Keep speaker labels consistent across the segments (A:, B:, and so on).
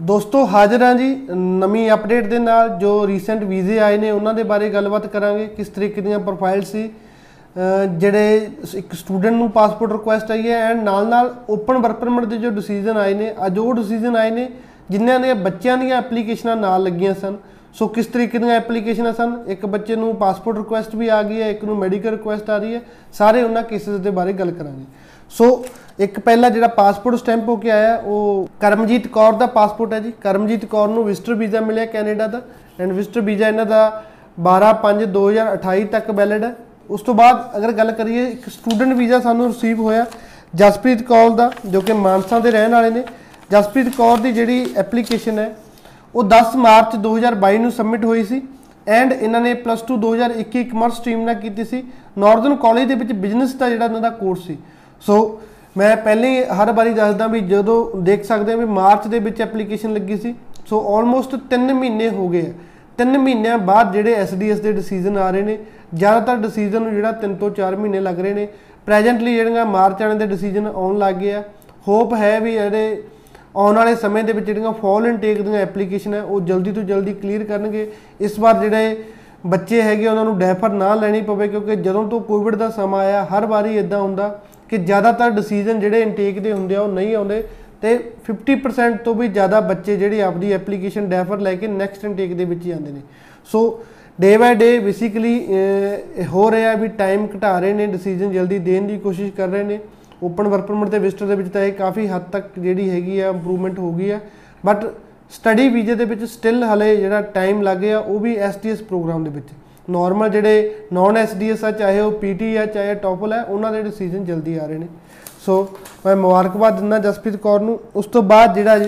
A: ਦੋਸਤੋ, ਹਾਜ਼ਰ ਹਾਂ ਜੀ ਨਵੀਂ ਅਪਡੇਟ ਦੇ ਨਾਲ, ਜੋ ਰੀਸੈਂਟ ਵੀਜ਼ੇ ਆਏ ਨੇ, ਉਹਨਾਂ ਦੇ ਬਾਰੇ ਗੱਲਬਾਤ ਕਰਾਂਗੇ, ਕਿਸ ਤਰੀਕੇ ਦੀਆਂ ਪ੍ਰੋਫਾਈਲ ਸੀ, ਅਹ, ਜਿਹੜੇ ਇੱਕ ਸਟੂਡੈਂਟ ਨੂੰ ਪਾਸਪੋਰਟ ਰਿਕੁਐਸਟ ਆਈ ਹੈ ਐਂਡ ਨਾਲ ਨਾਲ ਓਪਨ ਵਰਕ ਪਰਮਿਟ ਦੇ ਜੋ ਡਿਸੀਜਨ ਆਏ ਨੇ, ਅੱਜ ਉਹ ਡਿਸੀਜਨ ਆਏ ਨੇ, ਜਿਨ੍ਹਾਂ ਦੇ ਬੱਚਿਆਂ ਦੀਆਂ ਐਪਲੀਕੇਸ਼ਨਾਂ ਨਾਲ ਲੱਗੀਆਂ ਸਨ। ਸੋ ਕਿਸ ਤਰੀਕੇ ਦੀਆਂ ਐਪਲੀਕੇਸ਼ਨਾਂ ਸਨ? ਇੱਕ ਬੱਚੇ ਨੂੰ ਪਾਸਪੋਰਟ ਰਿਕੁਐਸਟ ਵੀ ਆ ਗਈ ਹੈ, ਇੱਕ ਨੂੰ ਮੈਡੀਕਲ ਰਿਕੁਐਸਟ ਆ ਰਹੀ ਹੈ। ਸਾਰੇ ਉਹਨਾਂ ਕੇਸਿਸ ਦੇ ਬਾਰੇ ਗੱਲ ਕਰਾਂਗੇ। ਸੋ ਇੱਕ ਪਹਿਲਾ ਜਿਹੜਾ ਪਾਸਪੋਰਟ ਸਟੈਂਪ ਹੋ ਕੇ ਆਇਆ, ਉਹ ਕਰਮਜੀਤ ਕੌਰ ਦਾ ਪਾਸਪੋਰਟ ਹੈ ਜੀ। ਕਰਮਜੀਤ ਕੌਰ ਨੂੰ ਵਿਜ਼ਟਰ ਵੀਜ਼ਾ ਮਿਲਿਆ ਕੈਨੇਡਾ ਦਾ। ਐਂਡ ਵਿਜ਼ਟਰ ਵੀਜ਼ਾ ਇਹਨਾਂ ਦਾ 12/5/2028 ਤੱਕ ਵੈਲਿਡ ਹੈ। ਉਸ ਤੋਂ ਬਾਅਦ ਅਗਰ ਗੱਲ ਕਰੀਏ, ਇੱਕ ਸਟੂਡੈਂਟ ਵੀਜ਼ਾ ਸਾਨੂੰ ਰਿਸੀਵ ਹੋਇਆ ਜਸਪ੍ਰੀਤ ਕੌਰ ਦਾ, ਜੋ ਕਿ ਮਾਨਸਾ ਦੇ ਰਹਿਣ ਵਾਲੇ ਨੇ। ਜਸਪ੍ਰੀਤ ਕੌਰ ਦੀ ਜਿਹੜੀ ਐਪਲੀਕੇਸ਼ਨ ਹੈ ਉਹ 10 ਮਾਰਚ 2022 ਨੂੰ ਸਬਮਿਟ ਹੋਈ ਸੀ ਐਂਡ ਇਹਨਾਂ ਨੇ ਪਲੱਸ 2 2021 ਕਮਰਸ ਸਟਰੀਮ ਨਾਲ ਕੀਤੀ ਸੀ। ਨਾਰਥਰਨ ਕਾਲਜ ਦੇ ਵਿੱਚ ਬਿਜ਼ਨਸ ਦਾ ਜਿਹੜਾ ਇਹਨਾਂ ਦਾ ਕੋਰਸ ਸੀ। ਸੋ ਮੈਂ ਪਹਿਲੇ ਹੀ ਹਰ ਵਾਰੀ ਦੱਸਦਾ ਵੀ ਜਦੋਂ ਦੇਖ ਸਕਦੇ ਹਾਂ ਵੀ ਮਾਰਚ ਦੇ ਵਿੱਚ ਐਪਲੀਕੇਸ਼ਨ ਲੱਗੀ ਸੀ। ਸੋ ਆਲਮੋਸਟ 3 ਮਹੀਨੇ ਹੋ ਗਏ ਆ। 3 ਮਹੀਨਿਆਂ ਬਾਅਦ ਜਿਹੜੇ ਐਸਡੀਐਸ ਦੇ ਡਿਸੀਜਨ ਆ ਰਹੇ ਨੇ, ਜ਼ਿਆਦਾਤਰ ਡਿਸੀਜਨ ਨੂੰ ਜਿਹੜਾ 3 ਤੋਂ 4 ਮਹੀਨੇ ਲੱਗ ਰਹੇ ਨੇ। ਪ੍ਰੈਜ਼ੈਂਟਲੀ ਜਿਹੜੀਆਂ ਮਾਰਚ ਵਾਲੇ ਦੇ ਡਿਸੀਜਨ ਆਉਣ ਲੱਗ ਗਏ ਆ। ਹੋਪ ਹੈ ਵੀ ਜਿਹੜੇ ਆਉਣ ਵਾਲੇ ਸਮੇਂ ਦੇ ਵਿੱਚ ਜਿਹੜੀਆਂ ਫਾਲ ਇਨਟੇਕ ਦੀਆਂ ਐਪਲੀਕੇਸ਼ਨ ਹੈ, ਉਹ ਜਲਦੀ ਤੋਂ ਜਲਦੀ ਕਲੀਅਰ ਕਰਨਗੇ। ਇਸ ਵਾਰ ਜਿਹੜੇ ਬੱਚੇ ਹੈਗੇ, ਉਹਨਾਂ ਨੂੰ ਡੈਫਰ ਨਾ ਲੈਣੀ ਪਵੇ, ਕਿਉਂਕਿ ਜਦੋਂ ਤੋਂ ਕੋਵਿਡ ਦਾ ਸਮਾਂ ਆਇਆ, ਹਰ ਵਾਰੀ ਇਦਾਂ ਹੁੰਦਾ ਕਿ ਜ਼ਿਆਦਾਤਰ ਡਿਸੀਜਨ ਜਿਹੜੇ ਇਨਟੇਕ ਦੇ ਹੁੰਦੇ ਆ, ਉਹ ਨਹੀਂ ਆਉਂਦੇ। ਤੇ 50% ਤੋਂ ਵੀ ਜ਼ਿਆਦਾ ਬੱਚੇ ਜਿਹੜੇ ਆਪਦੀ ਐਪਲੀਕੇਸ਼ਨ ਡੈਫਰ ਲੈ ਕੇ ਨੈਕਸਟ ਇਨਟੇਕ ਦੇ ਵਿੱਚ ਹੀ ਆਉਂਦੇ ਨੇ। ਸੋ ਡੇ ਬਾਏ ਡੇ ਬੇਸਿਕਲੀ ਹੋ ਰਿਹਾ ਵੀ ਟਾਈਮ ਘਟਾ ਰਹੇ ਨੇ ਡਿਸੀਜਨ ਜਲਦੀ ਦੇਣ ਦੀ ਕੋਸ਼ਿਸ਼ ਕਰ ਰਹੇ ਨੇ। ਓਪਨ ਵਰਕ ਪਰਮਿਟ ਤੇ ਵਿਜ਼ਟਰ ਦੇ ਵਿੱਚ ਤਾਂ ਇਹ ਕਾਫੀ ਹੱਦ ਤੱਕ ਜਿਹੜੀ ਹੈਗੀ ਆ ਇੰਪਰੂਵਮੈਂਟ ਹੋ ਗਈ ਆ। ਬਟ ਸਟੱਡੀ ਵੀਜ਼ੇ ਦੇ ਵਿੱਚ ਸਟਿਲ ਹਲੇ ਜਿਹੜਾ ਟਾਈਮ ਲੱਗ ਗਿਆ ਉਹ ਵੀ ਐਸਟੀਐਸ ਪ੍ਰੋਗਰਾਮ ਦੇ ਵਿੱਚ। ਨਾਰਮਲ ਜਿਹੜੇ ਨਾਨ ਐਸਡੀਐਸ ਆ ਚਾਹੇ ਉਹ ਪੀਟੀ ਆ ਚਾਹੇ ਟੋਪਲ ਹੈ ਉਹਨਾਂ ਦੇ ਡਿਸੀਜਨ ਜਲਦੀ ਆ ਰਹੇ ਨੇ। ਸੋ ਮੈਂ ਮੁਬਾਰਕਬਾਦ ਦਿੰਦਾ ਜਸਪ੍ਰੀਤ ਕੌਰ ਨੂੰ। ਉਸ ਤੋਂ ਬਾਅਦ ਜਿਹੜਾ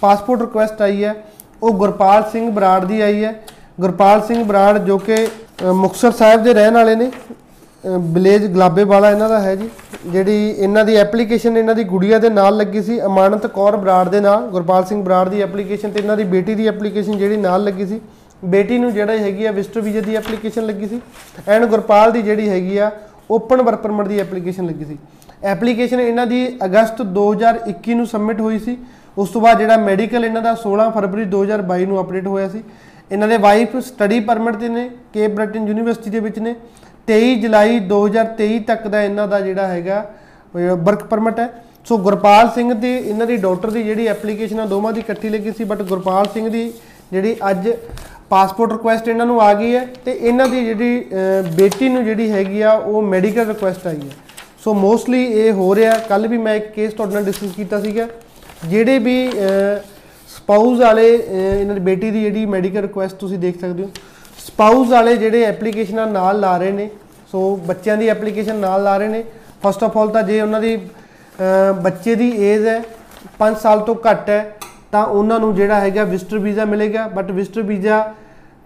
A: ਪਾਸਪੋਰਟ ਰਿਕੁਐਸਟ ਆਈ ਹੈ ਉਹ ਗੁਰਪਾਲ ਸਿੰਘ ਬਰਾੜ ਦੀ ਆਈ ਹੈ ਗੁਰਪਾਲ ਸਿੰਘ ਬਰਾੜ ਜੋ ਕਿ ਅ, ਮੁਕਤਸਰ ਸਾਹਿਬ ਦੇ ਰਹਿਣ ਵਾਲੇ ਨੇ। ਵਿਲੇਜ ਗਲਾਬੇ ਵਾਲਾ ਇਹਨਾਂ ਦਾ ਹੈ ਜੀ, ਜਿਹੜੀ ਇਹਨਾਂ ਦੀ ਐਪਲੀਕੇਸ਼ਨ ਇਹਨਾਂ ਦੀ ਗੁੜੀਆ ਦੇ ਨਾਲ ਲੱਗੀ ਸੀ, ਅਮਾਨਤ ਕੌਰ ਬਰਾੜ ਦੇ ਨਾਲ, ਗੁਰਪਾਲ ਸਿੰਘ ਬਰਾੜ ਦੀ ਐਪਲੀਕੇਸ਼ਨ ਤੇ ਇਹਨਾਂ ਦੀ ਬੇਟੀ ਦੀ ਐਪਲੀਕੇਸ਼ਨ ਜਿਹੜੀ ਨਾਲ ਲੱਗੀ ਸੀ। ਬੇਟੀ ਨੂੰ ਜਿਹੜਾ ਹੈਗੀ ਆ ਵਿਜ਼ਟਰ ਵੀਜ਼ਾ ਦੀ ਐਪਲੀਕੇਸ਼ਨ ਲੱਗੀ ਸੀ ਐਂਡ ਗੁਰਪਾਲ ਦੀ ਜਿਹੜੀ ਹੈਗੀ ਆ ਓਪਨ ਵਰਕ ਪਰਮਿਟ ਦੀ ਐਪਲੀਕੇਸ਼ਨ ਲੱਗੀ ਸੀ। ਐਪਲੀਕੇਸ਼ਨ ਇਹਨਾਂ ਦੀ ਅਗਸਤ 2021 ਨੂੰ ਸਬਮਿਟ ਹੋਈ ਸੀ। ਉਸ ਤੋਂ ਬਾਅਦ ਜਿਹੜਾ ਮੈਡੀਕਲ ਇਹਨਾਂ ਦਾ 16 ਫਰਵਰੀ 2022 ਨੂੰ ਅਪਡੇਟ ਹੋਇਆ ਸੀ। ਇਹਨਾਂ ਦੇ ਵਾਈਫ ਸਟੱਡੀ ਪਰਮਿਟ ਤੇ ਨੇ ਕੇਪ ਬ੍ਰਿਟਨ ਯੂਨੀਵਰਸਿਟੀ ਦੇ ਵਿੱਚ ਨੇ। 23 ਜੁਲਾਈ 2023 ਤੱਕ ਦਾ ਇਹਨਾਂ ਦਾ ਜਿਹੜਾ ਹੈਗਾ ਵਰਕ ਪਰਮਿਟ ਹੈ। ਸੋ ਗੁਰਪਾਲ ਸਿੰਘ ਦੀ ਇਹਨਾਂ ਦੀ ਡਾਕਟਰ ਦੀ ਜਿਹੜੀ ਐਪਲੀਕੇਸ਼ਨ ਆ ਦੋਵਾਂ ਦੀ ਇਕੱਠੀ ਲੱਗੀ ਸੀ ਬਟ ਗੁਰਪਾਲ ਸਿੰਘ ਦੀ ਜਿਹੜੀ ਅੱਜ ਪਾਸਪੋਰਟ ਰਿਕੁਐਸਟ ਇਹਨਾਂ ਨੂੰ ਆ ਗਈ ਹੈ ਤੇ ਇਹਨਾਂ ਦੀ ਜਿਹੜੀ ਅਹ, ਬੇਟੀ ਨੂੰ ਜਿਹੜੀ ਹੈਗੀ ਆ ਉਹ ਮੈਡੀਕਲ ਰਿਕੁਐਸਟ ਆਈ ਹੈ। ਸੋ ਮੋਸਟਲੀ ਇਹ ਹੋ ਰਿਹਾ ਕੱਲ ਵੀ ਮੈਂ ਇੱਕ ਕੇਸ ਤੁਹਾਡੇ ਨਾਲ ਡਿਸਕਸ ਕੀਤਾ ਸੀਗਾ। ਜਿਹੜੇ ਵੀ ਸਪਾਊਸ ਵਾਲੇ ਅਹ, ਇਹਨਾਂ ਦੀ ਬੇਟੀ ਦੀ ਜਿਹੜੀ ਮੈਡੀਕਲ ਰਿਕੁਐਸਟ ਤੁਸੀਂ ਦੇਖ ਸਕਦੇ ਹੋ। ਸਪਾਊਸ ਵਾਲੇ ਜਿਹੜੇ ਐਪਲੀਕੇਸ਼ਨਾਂ ਨਾਲ ਲਾ ਰਹੇ ਨੇ ਸੋ ਬੱਚਿਆਂ ਦੀ ਐਪਲੀਕੇਸ਼ਨ ਨਾਲ ਲਾ ਰਹੇ ਨੇ। ਫਸਟ ਆਫ ਆਲ ਤਾਂ ਜੇ ਉਹਨਾਂ ਦੀ ਅਹ, ਬੱਚੇ ਦੀ ਏਜ ਹੈ 5 ਸਾਲ ਤੋਂ ਘੱਟ ਹੈ ਤਾਂ ਉਹਨਾਂ ਨੂੰ ਜਿਹੜਾ ਹੈਗਾ ਵਿਜ਼ਟਰ ਵੀਜ਼ਾ ਮਿਲੇਗਾ। ਬਟ ਵਿਜ਼ਟਰ ਵੀਜ਼ਾ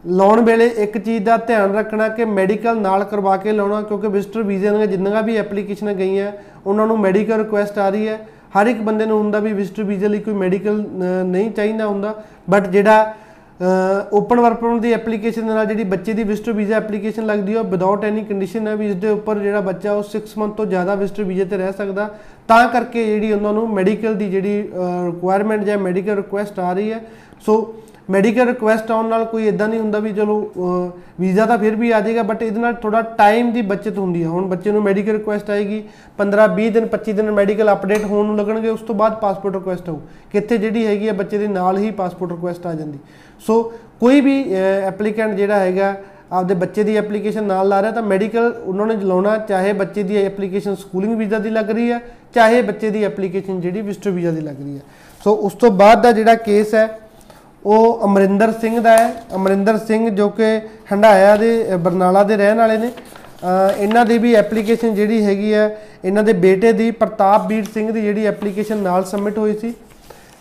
A: ਲਾਉਣ ਵੇਲੇ ਇੱਕ ਚੀਜ਼ ਦਾ ਧਿਆਨ ਰੱਖਣਾ ਕਿ ਮੈਡੀਕਲ ਨਾਲ ਕਰਵਾ ਕੇ ਲਾਉਣਾ ਕਿਉਂਕਿ ਵਿਜ਼ਟਰ ਵੀਜ਼ੇ ਦੀਆਂ ਜਿੰਨੀਆਂ ਵੀ ਐਪਲੀਕੇਸ਼ਨਾਂ ਗਈਆਂ ਉਹਨਾਂ ਨੂੰ ਮੈਡੀਕਲ ਰਿਕੁਐਸਟ ਆ ਰਹੀ ਹੈ। ਹਰ ਇੱਕ ਬੰਦੇ ਨੂੰ ਹੁੰਦਾ ਵੀ ਵਿਜ਼ਟਰ ਵੀਜ਼ੇ ਲਈ ਕੋਈ ਮੈਡੀਕਲ ਨਹੀਂ ਚਾਹੀਦਾ ਹੁੰਦਾ। ਬਟ ਜਿਹੜਾ ਓਪਨ ਵਰਕ ਪਰਮਿਟ ਦੀ ਐਪਲੀਕੇਸ਼ਨ ਦੇ ਨਾਲ ਜਿਹੜੀ ਬੱਚੇ ਦੀ ਵਿਜ਼ਟਰ ਵੀਜ਼ਾ ਐਪਲੀਕੇਸ਼ਨ ਲੱਗਦੀ ਹੈ ਉਹ ਵਿਦਆਊਟ ਐਨੀ ਕੰਡੀਸ਼ਨ ਹੈ ਵੀ ਇਸ ਦੇ ਉੱਪਰ ਜਿਹੜਾ ਬੱਚਾ ਉਹ 6 ਮੰਥ ਤੋਂ ਜ਼ਿਆਦਾ ਵਿਜ਼ਟਰ ਵੀਜ਼ੇ ਤੇ ਰਹਿ ਸਕਦਾ। ਤਾਂ ਕਰਕੇ ਜਿਹੜੀ ਉਹਨਾਂ ਨੂੰ ਮੈਡੀਕਲ ਦੀ ਜਿਹੜੀ ਰਿਕੁਆਇਰਮੈਂਟ ਜਾਂ ਮੈਡੀਕਲ ਰਿਕੁਐਸਟ ਆ ਰਹੀ ਹੈ। ਸੋ ਮੈਡੀਕਲ ਰਿਕੁਐਸਟ ਆਉਣ ਨਾਲ ਕੋਈ ਇਦਾਂ ਨਹੀਂ ਹੁੰਦਾ ਵੀ ਚਲੋ ਵੀਜ਼ਾ ਤਾਂ ਫਿਰ ਵੀ ਆ ਜਾਏਗਾ ਬਟ ਇਹਦੇ ਨਾਲ ਥੋੜਾ ਟਾਈਮ ਦੀ ਬਚਤ ਹੁੰਦੀ ਹੈ ਹੁਣ ਬੱਚੇ ਨੂੰ ਮੈਡੀਕਲ ਰਿਕੁਐਸਟ ਆਏਗੀ 15 20 ਦਿਨ 25 ਦਿਨ ਮੈਡੀਕਲ ਅਪਡੇਟ ਹੋਣ ਨੂੰ ਲੱਗਣਗੇ, ਉਸ ਤੋਂ ਬਾਅਦ ਪਾਸਪੋਰਟ ਰਿਕੁਐਸਟ ਆਊ। ਕਿੱਥੇ ਜਿਹੜੀ ਹੈਗੀ ਹੈ ਬੱਚੇ ਦੇ ਨਾਲ ਹੀ ਪਾਸਪੋਰਟ ਰਿਕੁਐਸਟ ਆ ਜਾਂਦੀ। ਸੋ ਕੋਈ ਵੀ ਐਪਲੀਕੈਂਟ ਜਿਹੜਾ ਹੈਗਾ, ਆਪਦੇ ਬੱਚੇ ਦੀ ਐਪਲੀਕੇਸ਼ਨ ਨਾਲ ਲਾ ਰਿਹਾ, ਤਾਂ ਮੈਡੀਕਲ ਉਹਨਾਂ ਨੇ ਲਾਉਣਾ, ਚਾਹੇ ਬੱਚੇ ਦੀ ਐਪਲੀਕੇਸ਼ਨ ਸਕੂਲਿੰਗ ਵੀਜ਼ਾ ਦੀ ਲੱਗ ਰਹੀ ਹੈ ਚਾਹੇ ਬੱਚੇ ਦੀ ਐਪਲੀਕੇਸ਼ਨ ਜਿਹੜੀ ਵਿਜ਼ਟਰ ਵੀਜ਼ਾ ਦੀ ਲੱਗ ਰਹੀ ਹੈ ਸੋ ਉਸ ਤੋਂ ਬਾਅਦ ਦਾ ਜਿਹੜਾ ਕੇਸ ਹੈ ਉਹ ਅਮਰਿੰਦਰ ਸਿੰਘ ਦਾ ਹੈ। ਅਮਰਿੰਦਰ ਸਿੰਘ ਜੋ ਕਿ ਹੰਡਾਇਆ ਦੇ ਅ, ਬਰਨਾਲਾ ਦੇ ਰਹਿਣ ਵਾਲੇ ਨੇ। ਅ, ਇਹਨਾਂ ਦੀ ਵੀ ਐਪਲੀਕੇਸ਼ਨ ਜਿਹੜੀ ਹੈਗੀ ਆ ਇਹਨਾਂ ਦੇ ਬੇਟੇ ਦੀ ਪ੍ਰਤਾਪਵੀਰ ਸਿੰਘ ਦੀ ਜਿਹੜੀ ਐਪਲੀਕੇਸ਼ਨ ਨਾਲ ਸਬਮਿਟ ਹੋਈ ਸੀ।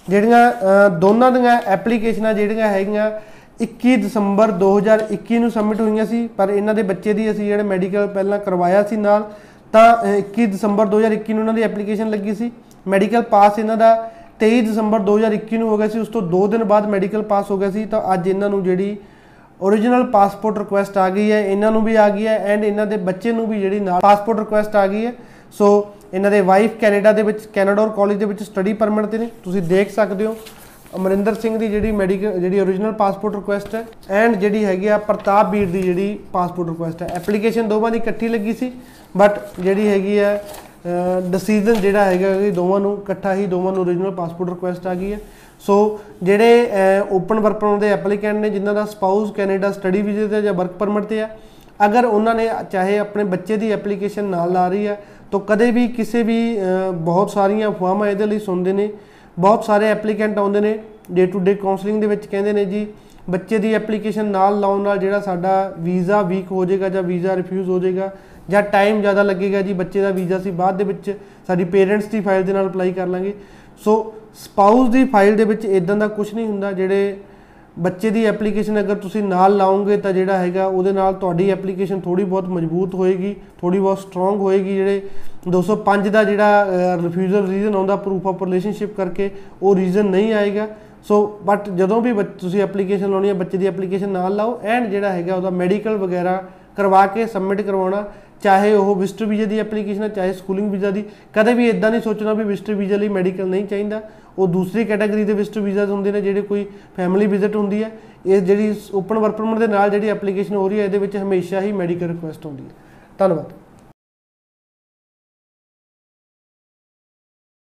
A: ਜਿਹੜੀਆਂ ਅ, ਦੋਨਾਂ ਦੀਆਂ ਐਪਲੀਕੇਸ਼ਨਾਂ ਜਿਹੜੀਆਂ ਹੈਗੀਆਂ 21 ਦਸੰਬਰ 2021 ਨੂੰ ਸਬਮਿਟ ਹੋਈਆਂ ਸੀ। ਪਰ ਇਹਨਾਂ ਦੇ ਬੱਚੇ ਦੀ ਅਸੀਂ ਜਿਹੜੇ ਮੈਡੀਕਲ ਪਹਿਲਾਂ ਕਰਵਾਇਆ ਸੀ ਨਾਲ ਤਾਂ ਅ, 21 ਦਸੰਬਰ 2021 ਨੂੰ ਇਹਨਾਂ ਦੀ ਐਪਲੀਕੇਸ਼ਨ ਲੱਗੀ ਸੀ। ਮੈਡੀਕਲ ਪਾਸ ਇਹਨਾਂ ਦਾ 23 ਦਸੰਬਰ 2021 ਨੂੰ ਹੋ ਗਿਆ ਸੀ, ਉਸ ਤੋਂ 2 ਦਿਨ ਬਾਅਦ ਮੈਡੀਕਲ ਪਾਸ ਹੋ ਗਿਆ ਸੀ, ਤਾਂ ਅੱਜ ਇਹਨਾਂ ਨੂੰ ਜਿਹੜੀ ਓਰੀਜਨਲ ਪਾਸਪੋਰਟ ਰਿਕੁਐਸਟ ਆ ਗਈ ਹੈ, ਇਹਨਾਂ ਨੂੰ ਵੀ ਆ ਗਈ ਹੈ ਐਂਡ ਇਹਨਾਂ ਦੇ ਬੱਚੇ ਨੂੰ ਵੀ ਜਿਹੜੀ ਨਾਲ ਪਾਸਪੋਰਟ ਰਿਕੁਐਸਟ ਆ ਗਈ ਹੈ। ਸੋ ਇਹਨਾਂ ਦੇ ਵਾਈਫ ਕੈਨੇਡਾ ਦੇ ਵਿੱਚ, ਕੈਨੇਡਾ ਕਾਲਜ ਦੇ ਵਿੱਚ ਸਟੱਡੀ ਪਰਮਿਟ ਤੇ ਨੇ। ਤੁਸੀਂ ਦੇਖ ਸਕਦੇ ਹੋ, ਅਮਰਿੰਦਰ ਸਿੰਘ ਦੀ ਜਿਹੜੀ ਮੈਡੀਕਲ ਜਿਹੜੀ origignal ਪਾਸਪੋਰਟ ਰਿਕੁਐਸਟ ਹੈ ਐਂਡ ਜਿਹੜੀ ਹੈਗੀ ਆ ਪ੍ਰਤਾਪ ਵੀਰ ਦੀ ਜਿਹੜੀ ਪਾਸਪੋਰਟ ਰਿਕੁਐਸਟ ਹੈ। ਐਪਲੀਕੇਸ਼ਨ ਦੋਵਾਂ ਦੀ ਇਕੱਠੀ ਲੱਗੀ ਸੀ ਬਟ ਜਿਹੜੀ ਹੈਗੀ ਆ ਡਿਸੀਜਨ ਜਿਹੜਾ ਹੈਗਾ ਕਿ ਦੋਵਾਂ ਨੂੰ ਇਕੱਠਾ ਹੀ ਦੋਵਾਂ ਨੂੰ origignal ਪਾਸਪੋਰਟ ਰਿਕੁਐਸਟ ਆ ਗਈ ਹੈ। ਸੋ ਜਿਹੜੇ ਓਪਨ ਵਰਕ ਪਰਮਿਟ ਦੇ ਐਪਲੀਕੈਂਟ ਨੇ ਜਿਨ੍ਹਾਂ ਦਾ ਸਪਾਊਸ ਕੈਨੇਡਾ ਸਟੱਡੀ ਵੀਜ਼ੇ ਤੇ ਜਾਂ ਵਰਕ ਪਰਮਿਟ ਤੇ ਆ ਅਗਰ ਉਹਨਾਂ ਨੇ ਚਾਹੇ ਆਪਣੇ ਬੱਚੇ ਦੀ ਐਪਲੀਕੇਸ਼ਨ ਨਾਲ ਲਾ ਰਹੀ ਹੈ ਤਾਂ ਕਦੇ ਵੀ ਕਿਸੇ ਵੀ ਅਹ, ਬਹੁਤ ਸਾਰੀਆਂ ਅਫਵਾਹਾਂ ਇਹਦੇ ਲਈ ਸੁਣਦੇ ਨੇ। ਬਹੁਤ ਸਾਰੇ ਐਪਲੀਕੈਂਟ ਆਉਂਦੇ ਨੇ ਡੇ ਟੂ ਡੇ ਕਾਉਂਸਲਿੰਗ ਦੇ ਵਿੱਚ ਕਹਿੰਦੇ ਨੇ ਜੀ ਬੱਚੇ ਦੀ ਐਪਲੀਕੇਸ਼ਨ ਨਾਲ ਲਾਉਣ ਨਾਲ ਜਿਹੜਾ ਸਾਡਾ ਵੀਜ਼ਾ ਵੀਕ ਹੋ ਜਾਏਗਾ ਜਾਂ ਵੀਜ਼ਾ ਰਿਫਿਊਜ਼ ਹੋ ਜਾਏਗਾ ਜਾਂ ਟਾਈਮ ਜ਼ਿਆਦਾ ਲੱਗੇਗਾ ਜੀ, ਬੱਚੇ ਦਾ ਵੀਜ਼ਾ ਸੀ ਬਾਅਦ ਦੇ ਵਿੱਚ ਸਾਡੀ ਪੇਰੈਂਟਸ ਦੀ ਫਾਈਲ ਦੇ ਨਾਲ ਅਪਲਾਈ ਕਰ ਲਾਂਗੇ। ਸੋ ਸਪਾਊਸ ਦੀ ਫਾਈਲ ਦੇ ਵਿੱਚ ਇਦਾਂ ਦਾ ਕੁਝ ਨਹੀਂ ਹੁੰਦਾ ਜਿਹੜੇ ਬੱਚੇ ਦੀ ਐਪਲੀਕੇਸ਼ਨ ਅਗਰ ਤੁਸੀਂ ਨਾਲ ਲਾਓਗੇ ਤਾਂ ਜਿਹੜਾ ਹੈਗਾ ਉਹਦੇ ਨਾਲ ਤੁਹਾਡੀ ਐਪਲੀਕੇਸ਼ਨ ਥੋੜੀ ਬਹੁਤ ਮਜ਼ਬੂਤ ਹੋਏਗੀ ਥੋੜੀ ਬਹੁਤ ਸਟਰੋਂਗ ਹੋਏਗੀ। ਜਿਹੜੇ 205 ਦਾ ਜਿਹੜਾ ਰਿਫਿਊਜ਼ਲ ਰੀਜ਼ਨ ਆਉਂਦਾ ਪ੍ਰੂਫ ਆਫ ਰਿਲੇਸ਼ਨਸ਼ਿਪ ਕਰਕੇ, ਉਹ ਰੀਜ਼ਨ ਨਹੀਂ ਆਏਗਾ। ਸੋ ਬਟ ਜਦੋਂ ਵੀ ਬੱਚ- ਤੁਸੀਂ ਐਪਲੀਕੇਸ਼ਨ ਲਾਉਣੀ ਹੈ, ਬੱਚੇ ਦੀ ਐਪਲੀਕੇਸ਼ਨ ਨਾਲ ਲਾਓ ਐਂਡ ਜਿਹੜਾ ਹੈਗਾ ਉਹਦਾ ਮੈਡੀਕਲ ਵਗੈਰਾ ਕਰਵਾ ਕੇ ਸਬਮਿਟ ਕਰਵਾਉਣਾ ਚਾਹੇ ਉਹ ਵਿਜ਼ਟਰ ਵੀਜ਼ਾ ਦੀ ਐਪਲੀਕੇਸ਼ਨ ਹੈ ਚਾਹੇ ਸਕੂਲਿੰਗ ਵੀਜ਼ਾ ਦੀ, ਕਦੇ ਵੀ ਇਦਾਂ ਨਹੀਂ ਸੋਚਣਾ ਵੀ ਵਿਜ਼ਟਰ ਵੀਜ਼ਾ ਲਈ ਮੈਡੀਕਲ ਨਹੀਂ ਚਾਹੀਦਾ। ਉਹ ਦੂਸਰੀ ਕੈਟਾਗਰੀ ਦੇ ਵਿਜ਼ਟਰ ਵੀਜ਼ਾਸ ਹੁੰਦੇ ਨੇ ਜਿਹੜੇ ਕੋਈ ਫੈਮਿਲੀ ਵਿਜ਼ਿਟ ਹੁੰਦੀ ਹੈ। ਇਹ ਜਿਹੜੀ ਓਪਨ ਵਰਕ ਪਰਮਿਟ ਦੇ ਨਾਲ ਜਿਹੜੀ ਐਪਲੀਕੇਸ਼ਨ ਹੋ ਰਹੀ ਹੈ, ਇਹਦੇ ਵਿੱਚ ਹਮੇਸ਼ਾ ਹੀ ਮੈਡੀਕਲ ਰਿਕੁਐਸਟ ਹੁੰਦੀ ਹੈ। ਧੰਨਵਾਦ।